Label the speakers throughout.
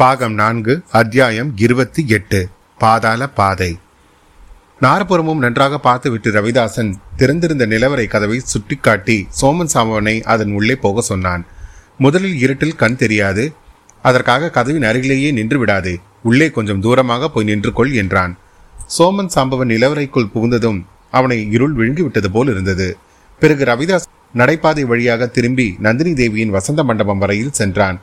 Speaker 1: பாகம் நான்கு அத்தியாயம் இருபத்தி எட்டு பாதாள பாதை. நாரபுரமும் நன்றாக பார்த்துவிட்டு ரவிதாசன் திறந்திருந்த நிலவரை கதவை சுட்டிக்காட்டி சோமன் சாம்பவனை அதன் உள்ளே போக சொன்னான். முதலில் இருட்டில் கண் தெரியாது. அதற்காக கதவின் அருகிலேயே நின்று விடாதே. உள்ளே கொஞ்சம் தூரமாக போய் நின்று கொள் என்றான். சோமன் சாம்பவன் நிலவரைக்குள் புகுந்ததும் அவனை இருள் விழுங்கிவிட்டது போல் இருந்தது. பிறகு ரவிதாஸ் நடைபாதை வழியாக திரும்பி நந்தினி தேவியின் வசந்த மண்டபம் வரையில் சென்றான்.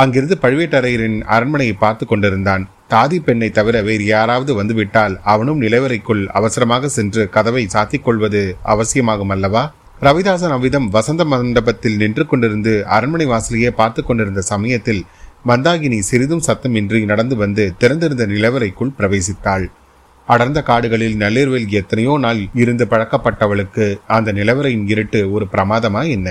Speaker 1: அங்கிருந்து பழுவேட்டரையரின் அரண்மனையை பார்த்து கொண்டிருந்தான். தாதி பெண்ணை தவிர வேறு யாராவது வந்துவிட்டால் அவனும் நிலவரைக்குள் அவசரமாக சென்று கதவை சாத்திக் கொள்வது அவசியமாகும் அல்லவா? ரவிதாசன் அவ்விதம் வசந்த மண்டபத்தில் நின்று கொண்டிருந்து அரண்மனை வாசலையே பார்த்து கொண்டிருந்த சமயத்தில் மந்தாகினி சிறிதும் சத்தமின்றி நடந்து வந்து திறந்திருந்த நிலவரைக்குள் பிரவேசித்தாள். அடர்ந்த காடுகளில் நள்ளிரவில் எத்தனையோ நாள் இருந்து பழக்கப்பட்டவளுக்கு அந்த நிலவரையின் இருட்டு ஒரு பிரமாதமா என்ன?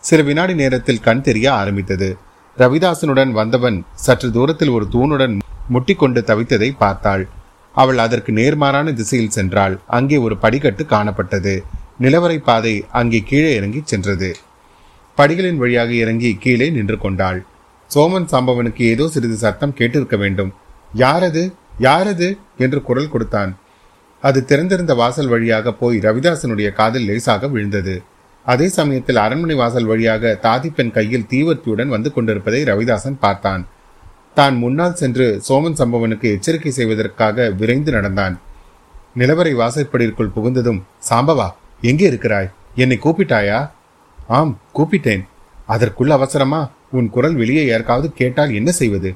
Speaker 1: சில வினாடி நேரத்தில் கண் தெரிய ஆரம்பித்தது. ரவிதாசனுடன் வந்தவன் சற்று தூரத்தில் ஒரு தூணுடன் முட்டிக்கொண்டு தவித்ததை பார்த்தாள். அவள் அதற்கு நேர்மாறான திசையில் சென்றாள். அங்கே ஒரு படிக்கட்டு காணப்பட்டது. நிலவரை பாதை அங்கே கீழே இறங்கி சென்றது. படிகளின் வழியாக இறங்கி கீழே நின்று கொண்டாள். சோமன் சாம்பவனுக்கு ஏதோ சிறிது சத்தம் கேட்டிருக்க வேண்டும். யாரது? யாரது? என்று குரல் கொடுத்தான். அது திறந்திருந்த வாசல் வழியாக போய் ரவிதாசனுடைய காதில் லேசாக விழுந்தது. அதே சமயத்தில் அரண்மனை வாசல் வழியாக தாதிப்பெண் கையில் தீவர்த்தியுடன் வந்து கொண்டிருப்பதை ரவிதாசன் பார்த்தான். தான் முன்னால் சென்று சோமன் சம்பவனுக்கு எச்சரிக்கை செய்வதற்காக விரைந்து நடந்தான். நிலவரை வாசற்படியிற்குள் புகுந்ததும் சாம்பவா எங்கே இருக்கிறாய்? என்னை கூப்பிட்டாயா? ஆம் கூப்பிட்டேன். அதற்குள்ள அவசரமா? உன் குரல் வெளியே யாருக்காவது கேட்டால் என்ன செய்வது?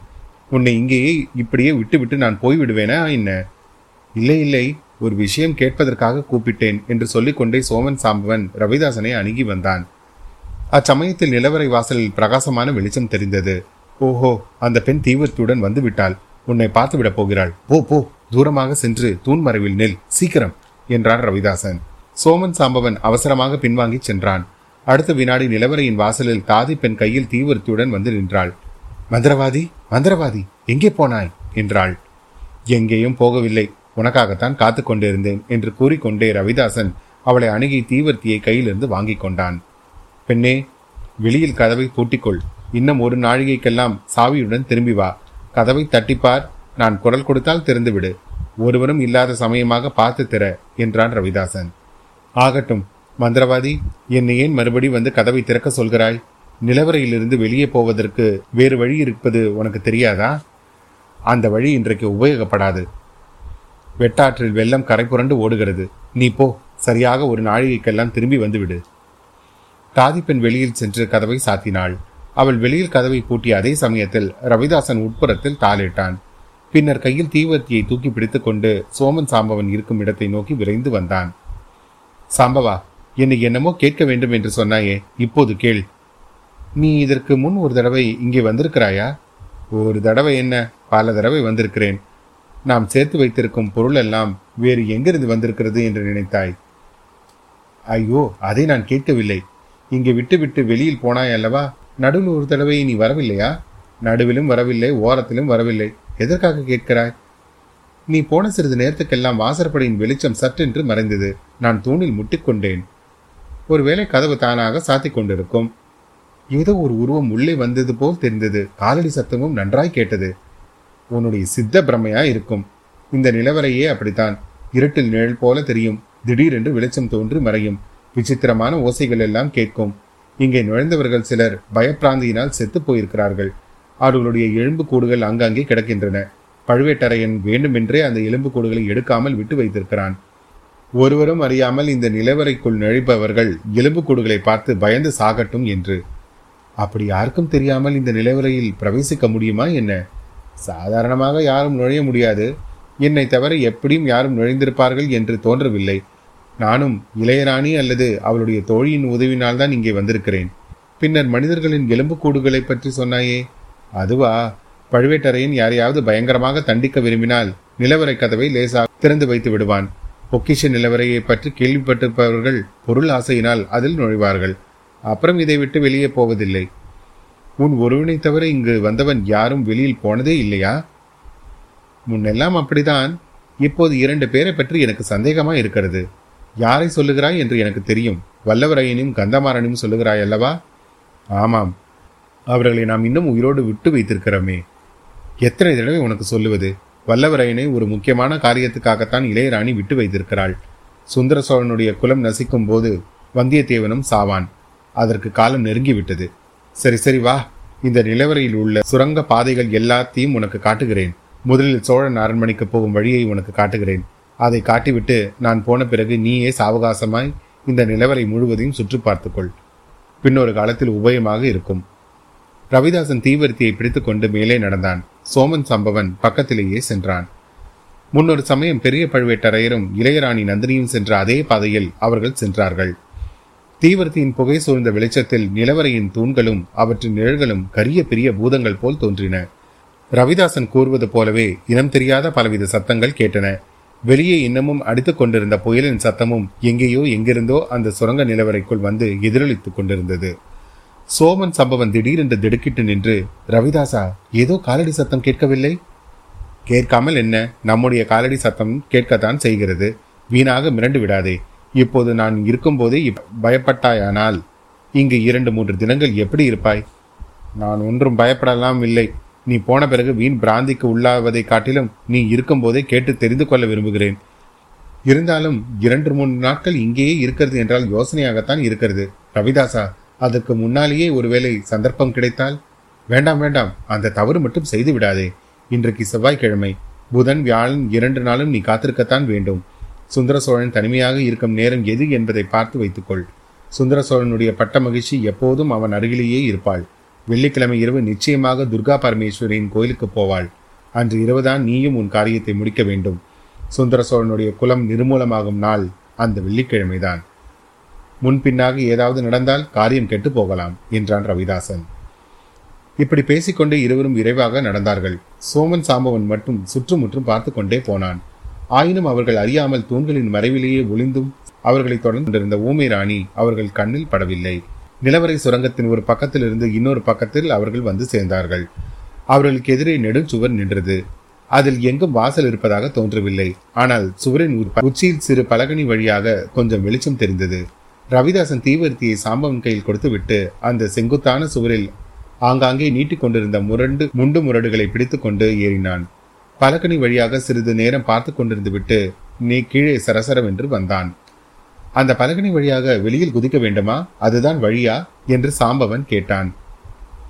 Speaker 1: உன்னை இங்கேயே இப்படியே விட்டுவிட்டு நான் போய்விடுவேனா என்ன? இல்லை இல்லை. ஒரு விஷயம் கேட்பதற்காக கூப்பிட்டேன் என்று சொல்லிக்கொண்டே சோமன் சாம்பவன் ரவிதாசனை அணுகி வந்தான். அச்சமயத்தில் நிலவரை வாசலில் பிரகாசமான வெளிச்சம் தெரிந்தது. ஓஹோ அந்த பெண் தீவிரத்துடன் வந்துவிட்டாள். உன்னை பார்த்து விடப் போகிறாள். போ போ தூரமாக சென்று தூண்மறைவில் நெல். சீக்கிரம் என்றான் ரவிதாசன். சோமன் சாம்பவன் அவசரமாக பின்வாங்கி சென்றான். அடுத்த வினாடி நிலவரையின் வாசலில் தாதி பெண் கையில் தீவிரத்துடன் வந்து நின்றாள். மந்திரவாதி மந்திரவாதி எங்கே போனாய்? என்றாள். எங்கேயும் போகவில்லை. உனக்காகத்தான் காத்து கொண்டிருந்தேன் என்று கூறிக்கொண்டே ரவிதாசன் அவளை அணுகி தீவர்த்தியை கையிலிருந்து வாங்கிக் கொண்டான். பெண்ணே வெளியில் கதவை பூட்டிக்கொள். இன்னும் ஒரு நாழிகைக்கெல்லாம் சாவியுடன் திரும்பி வா. கதவை தட்டிப்பார். நான் குரல் கொடுத்தால் திறந்துவிடு. ஒருவரும் இல்லாத சமயமாக பார்த்து திற என்றான் ரவிதாசன். ஆகட்டும் மந்திரவாதி என்னை ஏன் மறுபடி வந்து கதவை திறக்க சொல்கிறாய்? நிலவரையிலிருந்து வெளியே போவதற்கு வேறு வழி இருப்பது உனக்கு தெரியாதா? அந்த வழி இன்றைக்கு உபயோகப்படாது. வெட்டாற்றில் வெள்ளம் கரை புரண்டு ஓடுகிறது. நீ போ சரியாக ஒரு நாழிகைக்கெல்லாம் திரும்பி வந்துவிடு. தாதிப்பெண் வெளியில் சென்று கதவை சாத்தினாள். அவள் வெளியில் கதவை பூட்டிய அதே சமயத்தில் ரவிதாசன் உட்புறத்தில் தாளிட்டான். பின்னர் கையில் தீவர்த்தியை தூக்கி பிடித்துக் கொண்டு சோமன் சாம்பவன் இருக்கும் இடத்தை நோக்கி விரைந்து வந்தான். சாம்பவா என்னை என்னமோ கேட்க வேண்டும் என்று சொன்னாயே இப்போது கேள். நீ இதற்கு முன் ஒரு தடவை இங்கே வந்திருக்கிறாயா? ஒரு தடவை என்ன பல தடவை வந்திருக்கிறேன். நாம் சேர்த்து வைத்திருக்கும் பொருள் எல்லாம் வேறு எங்கிருந்து வந்திருக்கிறது என்று நினைத்தாய். ஐயோ அதை நான் கேட்கவில்லை. இங்கே விட்டு விட்டு வெளியில் போனாய் அல்லவா? நடுவில் ஒரு தடவை நீ வரவில்லையா? நடுவிலும் வரவில்லை ஓரத்திலும் வரவில்லை. எதற்காக கேட்கிறாய்? நீ போன சிறிது நேரத்துக்கெல்லாம் வாசற்படியின் வெளிச்சம் சற்றென்று மறைந்தது. நான் தூணில் முட்டிக்கொண்டேன். ஒருவேளை கதவு தானாக சாத்திக் கொண்டிருக்கும். ஏதோ ஒரு உருவம் உள்ளே வந்தது போல் தெரிந்தது. காலடி சத்தமும் நன்றாய் கேட்டது. உன்னுடைய சித்த பிரமையா இருக்கும். இந்த நிலவரையே அப்படித்தான். இருட்டில் நிழல் போல தெரியும். திடீரென்று வெளிச்சம் தோன்றி மறையும். விசித்திரமான ஓசைகள் எல்லாம் கேட்கும். இங்கே நுழைந்தவர்கள் சிலர் பயப்பிராந்தியினால் செத்து போயிருக்கிறார்கள். அவர்களுடைய எலும்பு கூடுகள் அங்கங்கே கிடக்கின்றன. பழுவேட்டரையன் வேண்டுமென்றே அந்த எலும்பு கூடுகளை எடுக்காமல் விட்டு வைத்திருக்கிறான். ஒருவரும் அறியாமல் இந்த நிலவரைக்குள் நுழைப்பவர்கள் எலும்பு கூடுகளை பார்த்து பயந்து சாகட்டும் என்று. அப்படி யாருக்கும் தெரியாமல் இந்த நிலவரையில் பிரவேசிக்க முடியுமா என்ன? சாதாரணமாக யாரும் நுழைய முடியாது. என்னை தவிர எப்படியும் யாரும் நுழைந்திருப்பார்கள் என்று தோன்றவில்லை. நானும் இளையராணி அல்லது அவளுடைய தோழியின் உதவினால் தான் இங்கே வந்திருக்கிறேன். பின்னர் மனிதர்களின் எலும்புக்கூடுகளை பற்றி சொன்னாயே அதுவா? பழுவேட்டரையன் யாரையாவது பயங்கரமாக தண்டிக்க விரும்பினால் நிலவரை கதவை லேசாக திறந்து வைத்து விடுவான். பொக்கிஷ நிலவரையை பற்றி கேள்விப்பட்டிருப்பவர்கள் பொருள் ஆசையினால் அதில் நுழைவார்கள். அப்புறம் இதை விட்டு வெளியே போவதில்லை. உன் ஒருவனை தவிர இங்கு வந்தவன் யாரும் வெளியில் போனதே இல்லையா? முன்னெல்லாம் அப்படிதான் இப்போது இரண்டு பேரை பற்றி எனக்கு சந்தேகமாக இருக்கிறது. யாரை சொல்லுகிறாய் என்று எனக்கு தெரியும். வல்லவரையனையும் கந்தமாறனையும் சொல்லுகிறாய் அல்லவா? ஆமாம். அவர்களை நாம் இன்னும் உயிரோடு விட்டு வைத்திருக்கிறோமே. எத்தனை தடவை உனக்கு சொல்லுவது? வல்லவரையனை ஒரு முக்கியமான காரியத்துக்காகத்தான் இளையராணி விட்டு வைத்திருக்கிறாள். சுந்தர சோழனுடைய குலம் நசிக்கும் போது வந்தியத்தேவனும் சாவான். அதற்கு காலம் நெருங்கிவிட்டது. சரி சரி வா. இந்த நிலவரையில் உள்ள சுரங்க பாதைகள் எல்லாத்தையும் உனக்கு காட்டுகிறேன். முதலில் சோழன் அரண்மனைக்கு போகும் வழியை உனக்கு காட்டுகிறேன். அதை காட்டிவிட்டு நான் போன பிறகு நீயே சாவகாசமாய் இந்த நிலவரை முழுவதையும் சுற்றி பார்த்துக்கொள். பின்னொரு காலத்தில் உபயமாக இருக்கும். ரவிதாசன் தீவிரத்தியை பிடித்துக்கொண்டு மேலே நடந்தான். சோமன் சம்பவன் பக்கத்திலேயே சென்றான். முன்னொரு சமயம் பெரிய பழுவேட்டரையரும் இளையராணி நந்தினியும் சென்ற அதே பாதையில் அவர்கள் சென்றார்கள். தீவிரத்தின் புகை சூழ்ந்த வெளிச்சத்தில் நிலவரையின் தூண்களும் அவற்றின் நிழல்களும் கரிய பெரிய பூதங்கள் போல் தோன்றின. ரவிதாசன் கூறுவது போலவே இனம் தெரியாத பலவித சத்தங்கள் கேட்டன. வெளியே இன்னமும் அடித்துக் கொண்டிருந்த புயலின் சத்தமும் எங்கேயோ எங்கிருந்தோ அந்த சுரங்க நிலவரைக்குள் வந்து எதிரொலித்துக் கொண்டிருந்தது. சோமன் சம்பவன் திடீரென்று திடுக்கிட்டு நின்று ரவிதாசா ஏதோ காலடி சத்தம் கேட்கவில்லை? கேட்காமல் என்ன? நம்முடைய காலடி சத்தம் கேட்கத்தான் செய்கிறது. வீணாக மிரண்டு விடாதே. இப்போது நான் இருக்கும்போதே பயப்பட்டாயானால் இங்கு இரண்டு மூன்று தினங்கள் எப்படி இருப்பாய்? நான் ஒன்றும் பயப்படலாம் இல்லை. நீ போன பிறகு வீண் பிராந்திக்கு உள்ளாவதை காட்டிலும் நீ இருக்கும்போதே கேட்டு தெரிந்து கொள்ள விரும்புகிறேன். இருந்தாலும் இரண்டு மூன்று நாட்கள் இங்கேயே இருக்கிறது என்றால் யோசனையாகத்தான் இருக்கிறது. ரவிதாசா அதற்கு முன்னாலேயே ஒருவேளை சந்தர்ப்பம் கிடைத்தால்? வேண்டாம் வேண்டாம். அந்த தவறு மட்டும் செய்து விடாதே. இன்றைக்கு செவ்வாய்க்கிழமை. புதன் வியாழன் இரண்டு நாளும் நீ காத்திருக்கத்தான் வேண்டும். சுந்தர சோழன் தனிமையாக இருக்கும் நேரம் எது என்பதை பார்த்து வைத்துக்கொள். சுந்தர சோழனுடைய பட்ட மகிழ்ச்சி எப்போதும் அவன் அருகிலேயே இருப்பாள். வெள்ளிக்கிழமை இரவு நிச்சயமாக துர்கா பரமேஸ்வரியின் கோயிலுக்கு போவாள். அன்று இரவுதான் நீயும் உன் காரியத்தை முடிக்க வேண்டும். சுந்தர சோழனுடைய குலம் நிர்மூலமாகும் நாள் அந்த வெள்ளிக்கிழமைதான். முன்பின்னாக ஏதாவது நடந்தால் காரியம் கெட்டு போகலாம் என்றான் ரவிதாசன். இப்படி பேசிக்கொண்டே இருவரும் விரைவாக நடந்தார்கள். சோமன் சாம்பவன் மட்டும் சுற்றுமுற்றும் பார்த்து கொண்டே போனான். ஆயினும் அவர்கள் அறியாமல் தூண்களின் மறைவிலேயே ஒளிந்தும் அவர்களை தொடர்ந்திருந்த ஊமை ராணி அவர்கள் கண்ணில் படவில்லை. நிலவரை சுரங்கத்தின் ஒரு பக்கத்திலிருந்து இன்னொரு பக்கத்தில் அவர்கள் வந்து சேர்ந்தார்கள். அவர்களுக்கு எதிரே நெடுஞ்சுவர் நின்றது. அதில் எங்கும் வாசல் இருப்பதாக தோன்றவில்லை. ஆனால் சுவரின் உச்சியில் சிறு பலகனி வழியாக கொஞ்சம் வெளிச்சம் தெரிந்தது. ரவிதாசன் தீவிரத்தியை சாம்பவன் கையில் கொடுத்துவிட்டு அந்த செங்குத்தான சுவரில் ஆங்காங்கே நீட்டிக் கொண்டிருந்த முரண்டு முண்டு முரடுகளை பிடித்துக்கொண்டு ஏறினான். பலகனி வழியாக சிறிது நேரம் பார்த்து கொண்டிருந்து விட்டு நீ கீழே சரசரவென்று வந்தான். அந்த பலகனி வழியாக வெளியில் குதிக்க வேண்டுமா? அதுதான் வழியா? என்று சாம்பவன் கேட்டான்.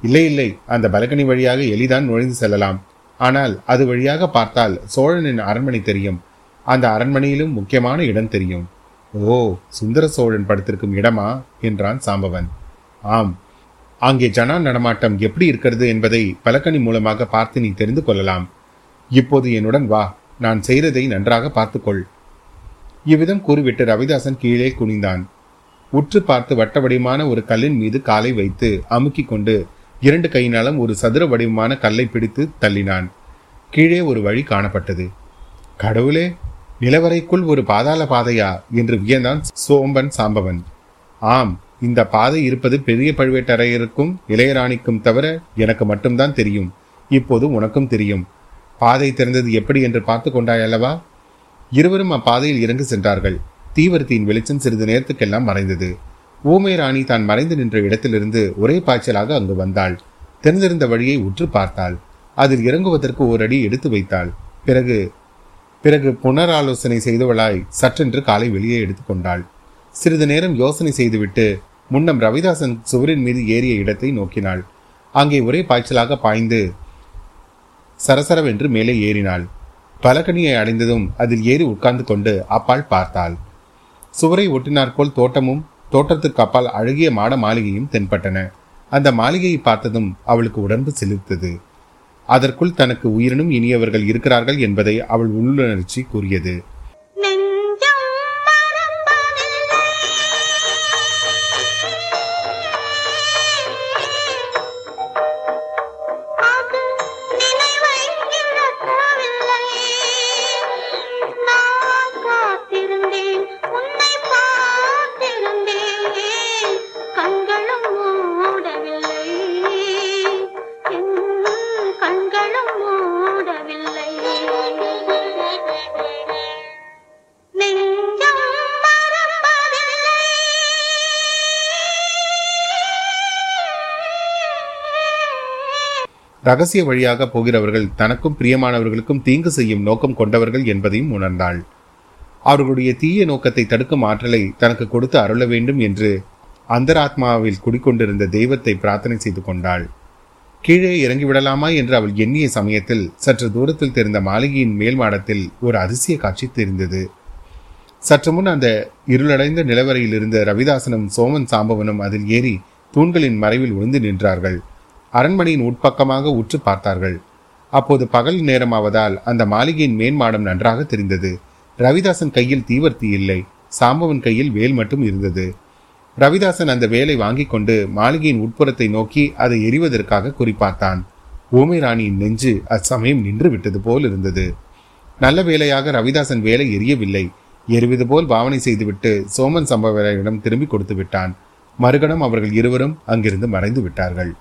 Speaker 1: இல்லை இல்லை. அந்த பலகனி வழியாக எளிதான் நுழைந்து செல்லலாம். ஆனால் அது வழியாக பார்த்தால் சோழனின் அரண்மனை தெரியும். அந்த அரண்மனையிலும் முக்கியமான இடம் தெரியும். ஓ சுந்தர சோழன் படுத்திருக்கும் இடமா? என்றான் சாம்பவன். ஆம். அங்கே ஜனா நடமாட்டம் எப்படி இருக்கிறது என்பதை பலகனி மூலமாக பார்த்து நீ தெரிந்து கொள்ளலாம். இப்போது என்னுடன் வா. நான் செய்ததை நன்றாக பார்த்துக்கொள். இவ்விதம் கூறிவிட்டு ரவிதாசன் கீழே குனிந்தான். உற்று பார்த்து வட்ட வடிவமான ஒரு கல்லின் மீது காலை வைத்து அமுக்கிக் கொண்டு இரண்டு கையினாலும் ஒரு சதுர வடிவமான கல்லை பிடித்து தள்ளினான். கீழே ஒரு வழி காணப்பட்டது. கடவுளே நிலவரைக்குள் ஒரு பாதாள பாதையா? என்று வியந்தான் சோம்பன் சாம்பவன். ஆம் இந்த பாதை இருப்பது பெரிய பழுவேட்டரையருக்கும் இளையராணிக்கும் தவிர எனக்கு மட்டும்தான் தெரியும். இப்போது உனக்கும் தெரியும். பாதை திறந்தது எப்படி என்று பார்த்து கொண்டாய் அல்லவா இருவரும் அப்பாதையில் இறங்கி சென்றார்கள். தீவிரத்தின் வெளிச்சம் சிறிது நேரத்துக்கெல்லாம் மறைந்தது. ஊமை ராணி தான் மறைந்து நின்ற இடத்திலிருந்து ஒரே பாய்ச்சலாக அங்கு வந்தாள். திறந்திருந்த வழியை உற்று பார்த்தாள். அதில் இறங்குவதற்கு ஓரடி எடுத்து வைத்தாள். பிறகு பிறகு புனராலோசனை செய்தவளாய் சற்றென்று காலை வெளியே எடுத்துக்கொண்டாள் சிறிது நேரம் யோசனை செய்துவிட்டு முன்னம் ரவிதாசன் சுவரின் மீது ஏறிய இடத்தை நோக்கினாள். அங்கே ஒரே பாய்ச்சலாக பாய்ந்து சரசரவென்று மேலே ஏறினாள். பலகனியை அடைந்ததும் அதில் ஏறி உட்கார்ந்து கொண்டு அப்பால் பார்த்தாள். சுவரை ஒட்டினாற்போல் தோட்டமும் தோட்டத்துக்கு அப்பால் அழகிய மாட மாளிகையும் தென்பட்டன. அந்த மாளிகையை பார்த்ததும் அவளுக்கு உடம்பு செலுத்தது அதற்குள் தனக்கு உயிரினும் இனியவர்கள் இருக்கிறார்கள் என்பதை அவள் உள்ளுணர்ச்சி கூறியது. ரகசிய வழியாக போகிறவர்கள் தனக்கும் பிரியமானவர்களுக்கும் தீங்கு செய்யும் நோக்கம் கொண்டவர்கள் என்பதையும் உணர்ந்தாள். அவர்களுடைய தீய நோக்கத்தை தடுக்கும் ஆற்றலை தனக்கு கொடுத்து அருள வேண்டும் என்று அந்தராத்மாவில் குடிக்கொண்டிருந்த தெய்வத்தை பிரார்த்தனை செய்து கொண்டாள். கீழே இறங்கிவிடலாமா என்று அவள் எண்ணிய சமயத்தில் சற்று தூரத்தில் தெரிந்த மாளிகையின் மேல் மாடத்தில் ஒரு அதிசய காட்சி தெரிந்தது. சற்று முன் அந்த இருளடைந்த நிலவரையில் இருந்த ரவிதாசனும் சோமன் சாம்பவனும் அதில் ஏறி தூண்களின் மறைவில் விழுந்து நின்றார்கள். அரண்மனையின் உட்பக்கமாக உற்று பார்த்தார்கள். அப்போது பகல் நேரமாவதால் அந்த மாளிகையின் மேன்மாடம் நன்றாக தெரிந்தது. ரவிதாசன் கையில் தீவர்த்தி இல்லை. சாம்பவன் கையில் வேல் மட்டும் இருந்தது. ரவிதாசன் அந்த வேலை வாங்கிக் கொண்டு மாளிகையின் உட்புறத்தை நோக்கி அதை எரிவதற்காக குறிப்பார்த்தான். ஊமை ராணியின் நெஞ்சு அச்சமயம் நின்று விட்டது போல் இருந்தது. நல்ல வேலையாக ரவிதாசன் வேலை எரியவில்லை. எரிவது போல் பாவனை செய்துவிட்டு சோமன் சம்பவரிடம் திரும்பி கொடுத்து விட்டான். மறுகணம் அவர்கள் இருவரும் அங்கிருந்து மறைந்து விட்டார்கள்.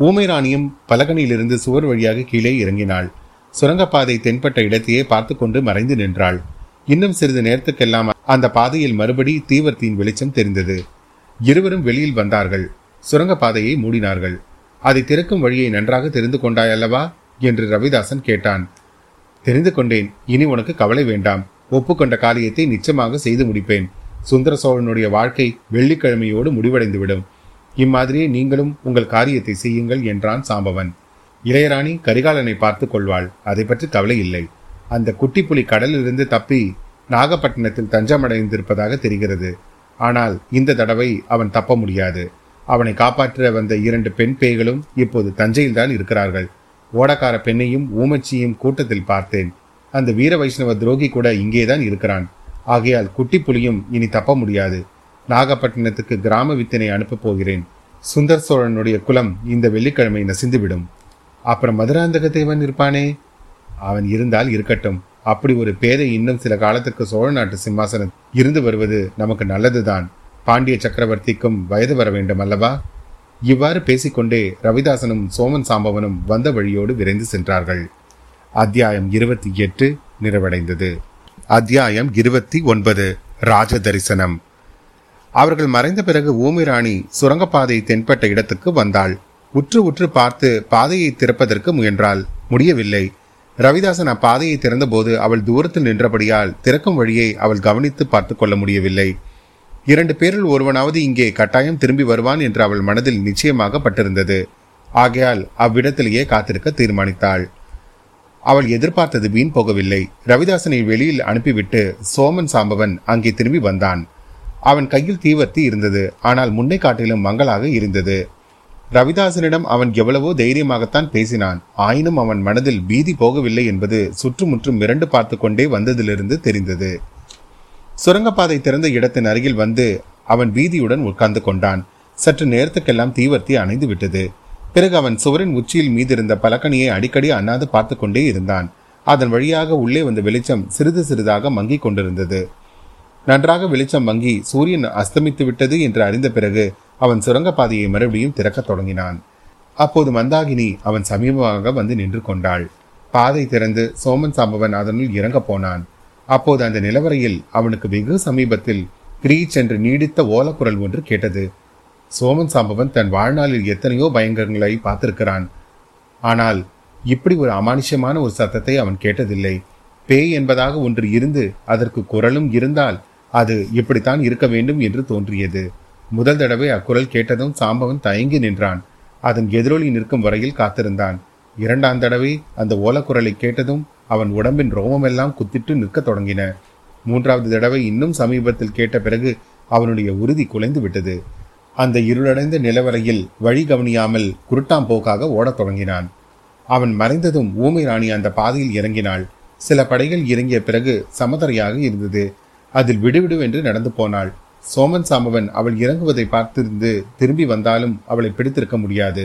Speaker 1: ஊமைராணியும் பலகனியிலிருந்து சுவர் வழியாக கீழே இறங்கினாள். சுரங்கப்பாதை தென்பட்ட இடத்தையே பார்த்து கொண்டு மறைந்து நின்றாள். இன்னும் சிறிது நேரத்துக்கெல்லாம் அந்த பாதையில் மறுபடி தீவர்த்தியின் வெளிச்சம் தெரிந்தது. இருவரும் வெளியில் வந்தார்கள். சுரங்கப்பாதையை மூடினார்கள். அதை திறக்கும் வழியை நன்றாக தெரிந்து கொண்டாய் அல்லவா என்று ரவிதாசன் கேட்டான். தெரிந்து கொண்டேன். இனி உனக்கு கவலை வேண்டாம். ஒப்புக்கொண்ட காரியத்தை நிச்சயமாக செய்து முடிப்பேன். சுந்தர சோழனுடைய வாழ்க்கை வெள்ளிக்கிழமையோடு முடிவடைந்துவிடும். இம்மாதிரியே நீங்களும் உங்கள் காரியத்தை செய்யுங்கள் என்றான் சாம்பவன். இளையராணி கரிகாலனை பார்த்து கொள்வாள். அதை பற்றி கவலை இல்லை. அந்த குட்டிப்புலி கடலிலிருந்து தப்பி நாகப்பட்டினத்தில் தஞ்சமடைந்திருப்பதாக தெரிகிறது. ஆனால் இந்த தடவை அவன் தப்ப முடியாது. அவனை காப்பாற்ற வந்த இரண்டு பெண் பேய்களும் இப்போது தஞ்சையில்தான் இருக்கிறார்கள். ஓடக்கார பெண்ணையும் ஊமச்சியும் கூட்டத்தில் பார்த்தேன். அந்த வீர வைஷ்ணவ துரோகி கூட இங்கேதான் இருக்கிறான். ஆகையால் குட்டி புலியும் இனி தப்ப முடியாது. நாகப்பட்டினத்துக்கு கிராம வித்தினை அனுப்பப் போகிறேன். சுந்தர் சோழனுடைய குலம் இந்த வெள்ளிக்கிழமை நசிந்துவிடும். அப்புறம் மதுராந்தக தேவன் இருப்பானே? அவன் இருந்தால் இருக்கட்டும். அப்படி ஒரு பேரை இன்னும் சில காலத்துக்கு சோழ நாட்டு சிம்மாசனம் இருந்து வருவது நமக்கு நல்லதுதான். பாண்டிய சக்கரவர்த்திக்கும் வயது வர வேண்டும் அல்லவா? இவ்வாறு பேசிக்கொண்டே ரவிதாசனும் சோமன் சாம்பவனும் வந்த வழியோடு விரைந்து சென்றார்கள். அத்தியாயம் இருபத்தி எட்டு நிறைவடைந்தது. அத்தியாயம் இருபத்தி ஒன்பது. ராஜ தரிசனம் அவர்கள் மறைந்த பிறகு ஊமிராணி சுரங்கப்பாதை தென்பட்ட இடத்துக்கு வந்தாள். உற்று உற்று பார்த்து பாதையை திறப்பதற்கு முயன்றாள். முடியவில்லை. ரவிதாசன் அப்பாதையை திறந்தபோது அவள் தூரத்தில் நின்றபடியால் திறக்கும் வழியை அவள் கவனித்து பார்த்து கொள்ள முடியவில்லை. இரண்டு பேரில் ஒருவனாவது இங்கே கட்டாயம் திரும்பி வருவான் என்று அவள் மனதில் நிச்சயமாக பட்டிருந்தது. ஆகையால் அவ்விடத்திலேயே காத்திருக்க தீர்மானித்தாள். அவள் எதிர்பார்த்தது வீண் போகவில்லை. ரவிதாசனை வெளியில் அனுப்பிவிட்டு சோமன் சாம்பவன் அங்கே திரும்பி வந்தான். அவன் கையில் தீவர்த்தி இருந்தது. ஆனால் முன்னை காட்டிலும் மங்களாக இருந்தது. ரவிதாசனிடம் அவன் எவ்வளவோ தைரியமாகத்தான் பேசினான். ஆயினும் அவன் மனதில் பீதி போகவில்லை என்பது சுற்றுமுற்றும் மிரண்டு பார்த்து கொண்டே வந்ததிலிருந்து தெரிந்தது. சுரங்கப்பாதை திறந்த இடத்தின் அருகில் வந்து அவன் பீதியுடன் உட்கார்ந்து கொண்டான். சற்று நேரத்துக்கெல்லாம் தீவர்த்தி அணைந்து விட்டது. பிறகு அவன் சுவரின் உச்சியில் மீதிருந்த பலக்கணியை அடிக்கடி அண்ணாது பார்த்து கொண்டே இருந்தான். அதன் வழியாக உள்ளே வந்த வெளிச்சம் சிறிது சிறிதாக மங்கிக் கொண்டிருந்தது. நன்றாக வெளிச்சம் மங்கி சூரியன் அஸ்தமித்து விட்டது என்று அறிந்த பிறகு அவன் சுரங்கப்பாதையை மறுபடியும் திறக்கத் தொடங்கினான். அப்போது மந்தாகினி அவன் சமீபமாக வந்து நின்று கொண்டாள். பாதை திறந்து சோமன் சாம்பவன் அதனுள் இறங்கப் போனான். அப்போது அந்த நிலவரையில் அவனுக்கு வெகு சமீபத்தில் கிரீச் என்று நீடித்த ஓலக்குரல் ஒன்று கேட்டது. சோமன் சாம்பவன் தன் வாழ்நாளில் எத்தனையோ பயங்கரங்களை பார்த்திருக்கிறான். ஆனால் இப்படி ஒரு அமானுஷ்யமான ஒரு சத்தத்தை அவன் கேட்டதில்லை. பேய் என்பதாக ஒன்று இருந்து அதற்கு குரலும் இருந்தால் அது இப்படித்தான் இருக்க வேண்டும் என்று தோன்றியது. முதல் தடவை அக்குரல் கேட்டதும் சாம்பவன் தயங்கி நின்றான். அதன் எதிரொலி நிற்கும் வரையில் காத்திருந்தான். இரண்டாம் தடவை அந்த ஓலக்குரலை கேட்டதும் அவன் உடம்பின் ரோமமெல்லாம் குத்திட்டு நிற்கத் தொடங்கின. மூன்றாவது தடவை இன்னும் சமீபத்தில் கேட்ட பிறகு அவனுடைய உறுதி குலைந்து விட்டது. அந்த இருளடைந்த நிலவரையில் வழி கவனியாமல் குருட்டாம்போக்காக ஓடத் தொடங்கினான். அவன் மறைந்ததும் ஊமை ராணி அந்த பாதையில் இறங்கினாள். சில படைகள் இறங்கிய பிறகு சமதரையாக இருந்தது. அதில் விடுவிடுவென்று நடந்து போனாள். சோமன் சாமவன் அவள் இறங்குவதை பார்த்திருந்து திரும்பி வந்தாலும் அவளை பிடித்திருக்க முடியாது.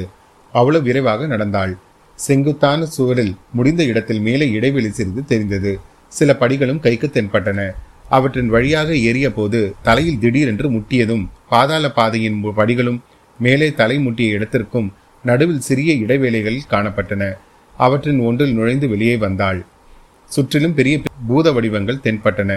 Speaker 1: அவ்வளவு விரைவாக நடந்தாள். செங்குத்தான சுவரில் முடிந்த இடத்தில் மேலே இடைவெளி சிறிது தெரிந்தது. சில படிகளும் கைக்கு தென்பட்டன. அவற்றின் வழியாக ஏறிய போது தலையில் திடீரென்று முட்டியதும் பாதாள பாதையின் படிகளும் மேலே தலை முட்டிய இடத்திற்கும் நடுவில் சிறிய இடைவேளைகள் காணப்பட்டன. அவற்றின் ஒன்றில் நுழைந்து வெளியே வந்தாள். சுற்றிலும் பெரிய பூத வடிவங்கள் தென்பட்டன.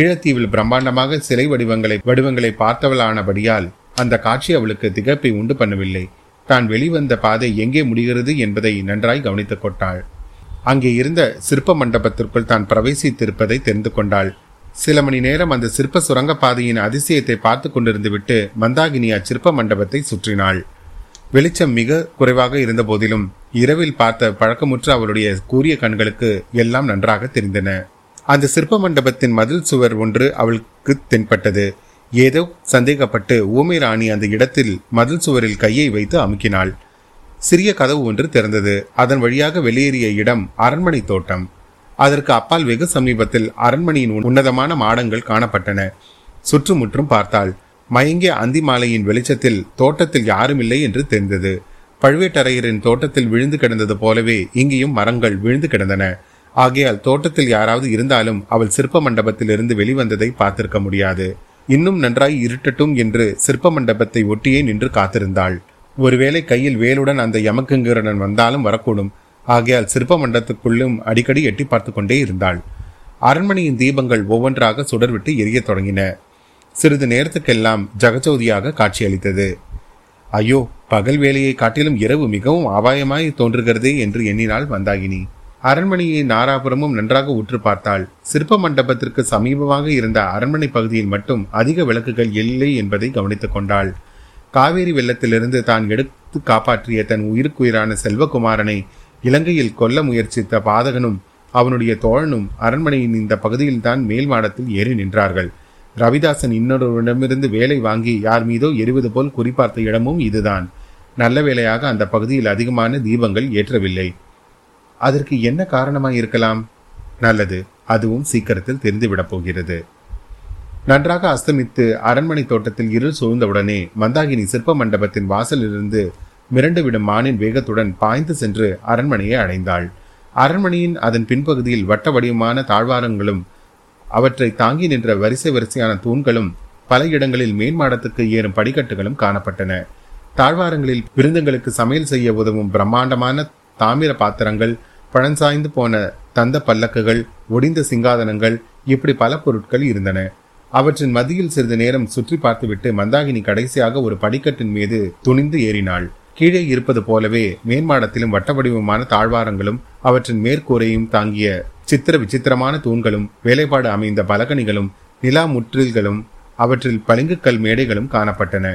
Speaker 1: ஈழத்தீவில் பிரம்மாண்டமாக சிலை வடிவங்களை வடிவங்களை பார்த்தவளானபடியால் அந்த காட்சி அவளுக்கு திகப்பை உண்டு பண்ணவில்லை. தான் வெளிவந்த பாதை எங்கே முடிகிறது என்பதை நன்றாய் கவனித்துக் கொண்டாள். அங்கே இருந்த சிற்ப மண்டபத்திற்குள் தான் பிரவேசித்திருப்பதை தெரிந்து கொண்டாள். சில மணி நேரம் அந்த சிற்ப சுரங்க பாதையின் அதிசயத்தை பார்த்து கொண்டிருந்து விட்டு மந்தாகினி அச்சிற்ப மண்டபத்தை சுற்றினாள். வெளிச்சம் மிக குறைவாக இருந்த போதிலும் இரவில் பார்த்த பழக்கமுற்ற அவளுடைய கூரிய கண்களுக்கு எல்லாம் நன்றாக தெரிந்தன. அந்த சிற்ப மண்டபத்தின் மதில் சுவர் ஒன்று அவளுக்கு தென்பட்டது. ஏதோ சந்தேகப்பட்டு ஊமை ராணி அந்த இடத்தில் மதில் சுவரில் கையை வைத்து அமுக்கினாள். சிறிய கதவு ஒன்று திறந்தது. அதன் வழியாக வெளியேறிய இடம் அரண்மனை தோட்டம். அதற்கு அப்பால் வெகு சமீபத்தில் அரண்மனையின் உன்னதமான மாடங்கள் காணப்பட்டன. சுற்றுமுற்றும் பார்த்தாள். மயங்கிய அந்தி மாலையின் வெளிச்சத்தில் தோட்டத்தில் யாருமில்லை என்று தெரிந்தது. பழுவேட்டரையரின் தோட்டத்தில் விழுந்து கிடந்தது போலவே இங்கேயும் மரங்கள் விழுந்து கிடந்தன. ஆகையால் தோட்டத்தில் யாராவது இருந்தாலும் அவள் சிற்ப மண்டபத்திலிருந்து வெளிவந்ததை பார்த்திருக்க முடியாது. இன்னும் நன்றாய் இருட்டட்டும் என்று சிற்ப மண்டபத்தை ஒட்டியே நின்று காத்திருந்தாள். ஒருவேளை கையில் வேலுடன் அந்த யமக்குங்கரன் வந்தாலும் வரக்கூடும். ஆகையால் சிற்ப மண்டபத்துக்குள்ளும் அடிக்கடி எட்டி பார்த்து கொண்டே இருந்தாள். அரண்மனையின் தீபங்கள் ஒவ்வொன்றாக சுடர்விட்டு எரியத் தொடங்கின. சிறிது நேரத்துக்கெல்லாம் ஜகஜோதியாக காட்சியளித்தது. ஐயோ பகல் வேலையை காட்டிலும் இரவு மிகவும் அபாயமாய் தோன்றுகிறதே என்று எண்ணினாள் மந்தாகினி. அரண்மனையை நாராபுரமும் நன்றாக உற்று பார்த்தாள். சிற்ப மண்டபத்திற்கு சமீபமாக இருந்த அரண்மனை பகுதியில் மட்டும் அதிக விளக்குகள் இல்லை என்பதை கவனித்துக் கொண்டாள். காவேரி வெள்ளத்திலிருந்து தான் எடுத்து காப்பாற்றிய தன் உயிருக்குயிரான செல்வகுமாரனை இலங்கையில் கொல்ல முயற்சித்த பாதகனும் அவனுடைய தோழனும் அரண்மனையின் இந்த பகுதியில் தான் மேல் மாடத்தில் ஏறி நின்றார்கள். ரவிதாசன் இன்னொருவரிடமிருந்து வேலை வாங்கி யார் மீதோ எரிவது போல் குறிப்பார்த்த இடமும் இதுதான். நல்ல வேளையாக அந்த பகுதியில் அதிகமான தீபங்கள் ஏற்றவில்லை. அதற்கு என்ன காரணமாக இருக்கலாம்? நல்லது அதுவும் சீக்கிரத்தில் தெரிந்துவிடப் போகிறது. நன்றாக அஸ்தமித்து அரண்மனை தோட்டத்தில் இருள் சூழ்ந்தவுடனே மந்தாகினி சிற்ப மண்டபத்தின் வாசலிலிருந்து மிரண்டுவிடும் மானின் வேகத்துடன் பாய்ந்து சென்று அரண்மனையை அடைந்தாள். அரண்மனையின் அதன் பின்பகுதியில் வட்ட வடிவமான தாழ்வாரங்களும் அவற்றை தாங்கி நின்ற வரிசை வரிசையான தூண்களும் பல இடங்களில் மேன்மாடத்துக்கு ஏறும் படிக்கட்டுகளும் காணப்பட்டன. தாழ்வாரங்களில் விருந்துங்களுக்கு சமையல் செய்ய உதவும் பிரம்மாண்டமான தாமிர பாத்திரங்கள் பழஞ்சாய்ந்து போன தந்த பல்லக்குகள் ஒடிந்த சிங்காதனங்கள் இப்படி பல பொருட்கள் இருந்தன. அவற்றின் மத்தியில் சிறிது நேரம் சுற்றி பார்த்துவிட்டு மந்தாகினி கடைசியாக ஒரு படிக்கட்டின் மீது துணிந்து ஏறினாள். கீழே இருப்பது போலவே மேன்மாடத்திலும் வட்ட வடிவமான தாழ்வாரங்களும் அவற்றின் மேற்கூரையும் தாங்கிய சித்திர விசித்திரமான தூண்களும் வேலைப்பாடு அமைந்த பலகணிகளும் நிலா முற்றில்களும் அவற்றில் பளிங்குக்கல் மேடைகளும் காணப்பட்டன.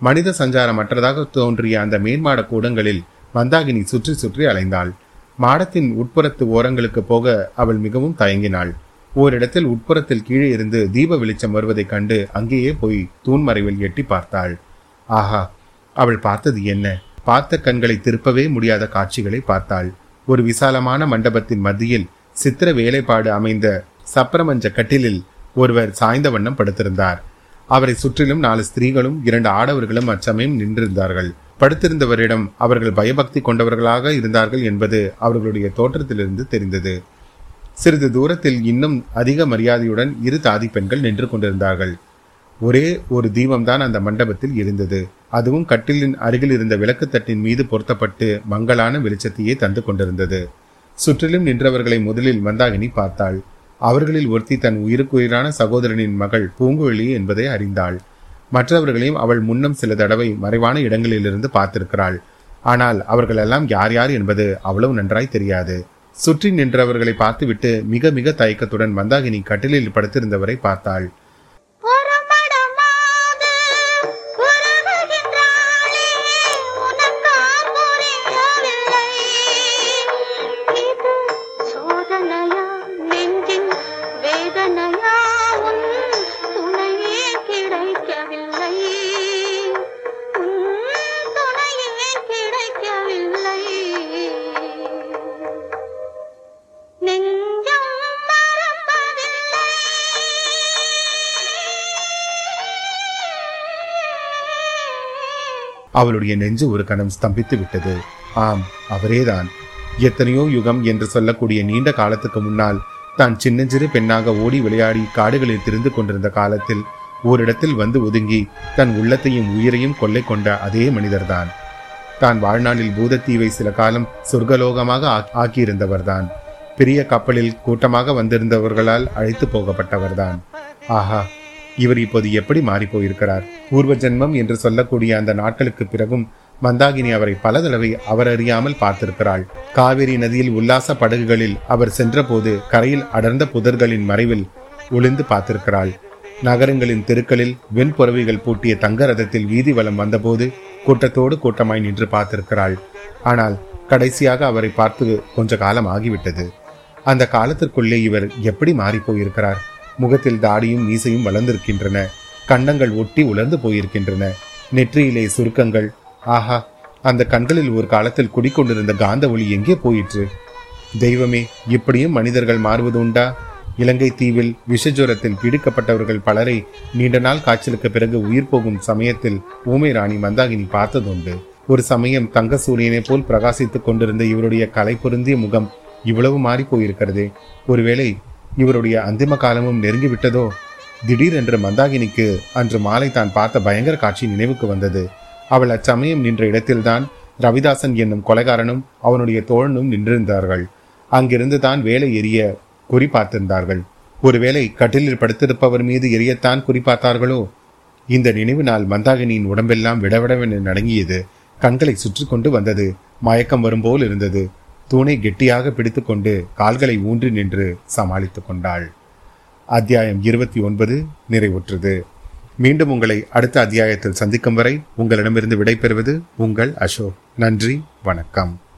Speaker 1: மனித சஞ்சாரம் அற்றதாக தோன்றிய அந்த மேன்மாட கூடங்களில் மந்தாகினி சுற்றி சுற்றி அலைந்தாள். மாடத்தின் உட்புறத்து ஓரங்களுக்கு போக அவள் மிகவும் தயங்கினாள். ஓரிடத்தில் உட்புறத்தில் கீழே இருந்து தீப வெளிச்சம் வருவதைக் கண்டு அங்கேயே போய் தூண்மறைவில் எட்டி பார்த்தாள். ஆஹா அவள் பார்த்தது என்ன? பார்த்த கண்களை திருப்பவே முடியாத காட்சிகளை பார்த்தாள். ஒரு விசாலமான மண்டபத்தின் மத்தியில் சித்திர வேலைப்பாடு அமைந்த சப்ரமஞ்ச கட்டிலில் ஒருவர் சாய்ந்த வண்ணம் படுத்திருந்தார். அவரை சுற்றிலும் நாலு ஸ்திரீகளும் இரண்டு ஆடவர்களும் அச்சமயம் நின்றிருந்தார்கள். படுத்திருந்தவரிடம் அவர்கள் பயபக்தி கொண்டவர்களாக இருந்தார்கள் என்பது அவர்களுடைய தோற்றத்திலிருந்து தெரிந்தது. சிறிது தூரத்தில் இன்னும் அதிக மரியாதையுடன் இரு தாதி பெண்கள் நின்று கொண்டிருந்தார்கள். ஒரே ஒரு தீபம்தான் அந்த மண்டபத்தில் இருந்தது. அதுவும் கட்டிலின் அருகில் இருந்த விளக்கு தட்டின் மீது பொருத்தப்பட்டு மங்களான வெளிச்சத்தையே தந்து கொண்டிருந்தது. சுற்றிலும் நின்றவர்களை முதலில் மந்தாகினி பார்த்தாள். அவர்களில் ஒருத்தி தன் உயிருக்குயிரான சகோதரனின் மகள் பூங்குழலி என்பதை அறிந்தாள். மற்றவர்களையும் அவள் முன்னம் சில தடவை மறைவான இடங்களிலிருந்து பார்த்திருக்கிறாள். ஆனால் அவர்கள் எல்லாம் யார் யார் என்பது அவ்வளவு நன்றாய் தெரியாது. சுற்றி நின்றவர்களை பார்த்துவிட்டு மிக மிக தயக்கத்துடன் மந்தாகினி கட்டிலில் படுத்திருந்தவரை பார்த்தாள். அவளுடைய நெஞ்சு ஒரு கணம் ஸ்தம்பித்து விட்டது. ஆம் அவரேதான். எத்தனையோ யுகம் என்று சொல்லக்கூடிய நீண்ட காலத்துக்கு முன்னால் தான் சின்னஞ்சிறு பெண்ணாக ஓடி விளையாடி காடுகளில் திரிந்து கொண்டிருந்த காலத்தில் ஓரிடத்தில் வந்து ஒதுங்கி தன் உள்ளத்தையும் உயிரையும் கொள்ளை கொண்ட அதே மனிதர்தான். தான் வாழ்நாளில் பூதத்தீவை சில காலம் சொர்க்கலோகமாக ஆக்கியிருந்தவர்தான். பெரிய கப்பலில் கூட்டமாக வந்திருந்தவர்களால் அழைத்து போகப்பட்டவர்தான். ஆஹா இவர் இப்போது எப்படி மாறி போயிருக்கிறார் பூர்வ ஜென்மம் என்று சொல்லக்கூடிய அந்த நாட்களுக்கு பிறகும் மந்தாகினி அவரை பல தடவை அவர் அறியாமல் பார்த்திருக்கிறாள். காவிரி நதியில் உல்லாச படகுகளில் அவர் சென்றபோது கரையில் அடர்ந்த புதர்களின் மறைவில் ஒளிந்து பார்த்திருக்கிறாள். நகரங்களின் தெருக்களில் வெண்புறவிகள் பூட்டிய தங்க ரதத்தில் வீதி வலம் வந்தபோது கூட்டத்தோடு கூட்டமாய் நின்று பார்த்திருக்கிறாள். ஆனால் கடைசியாக அவரை பார்த்து கொஞ்ச காலம் ஆகிவிட்டது. அந்த காலத்திற்குள்ளே இவர் எப்படி மாறி போயிருக்கிறார் முகத்தில் தாடியும் மீசையும் வளர்ந்திருக்கின்றன. கண்டங்கள் ஒட்டி உலர்ந்து போயிருக்கின்றன. நெற்றியிலே சுருக்கங்கள். ஆஹா அந்த கண்களில் ஒரு காலத்தில் குடிக்கொண்டிருந்த காந்த ஒளி எங்கே போயிற்று? தெய்வமே இப்படியும் மனிதர்கள் மாறுவது உண்டா? இலங்கை தீவில் விஷஜுரத்தில் பீடிக்கப்பட்டவர்கள் பலரை நீண்ட நாள் காய்ச்சலுக்கு பிறகு உயிர் போகும் சமயத்தில் ஊமை ராணி மந்தாகினி பார்த்ததுண்டு. ஒரு சமயம் தங்க சூரியனை போல் பிரகாசித்துக் கொண்டிருந்த இவருடைய கலை பொருந்திய முகம் இவ்வளவு மாறி போயிருக்கிறதே. ஒருவேளை இவருடைய அந்திம காலமும் நெருங்கிவிட்டதோ திடீரென்று மந்தாகினிக்கு அன்று மாலை தான் பார்த்த பயங்கர காட்சி நினைவுக்கு வந்தது. அவள் அச்சமயம் நின்ற இடத்தில்தான் ரவிதாசன் என்னும் கொலைகாரனும் அவனுடைய தோழனும் நின்றிருந்தார்கள். அங்கிருந்து தான் வேலை எரிய குறி பார்த்திருந்தார்கள். ஒருவேளை கட்டிலில் படுத்திருப்பவர் மீது எரியத்தான் குறிப்பார்த்தார்களோ இந்த நினைவு நாள் மந்தாகினியின் உடம்பெல்லாம் விடவிடவென நடங்கியது. கண்களை சுற்றி கொண்டு வந்தது. மயக்கம் வரும்போல் இருந்தது. தூணை கெட்டியாக பிடித்துக்கொண்டு கால்களை ஊன்றி நின்று சமாளித்துக் கொண்டாள். அத்தியாயம் இருபத்தி ஒன்பது நிறைவுற்றது. மீண்டும் உங்களை அடுத்த அத்தியாயத்தில் சந்திக்கும் வரை உங்களிடமிருந்து விடைபெறுவது உங்கள் அசோக். நன்றி வணக்கம்.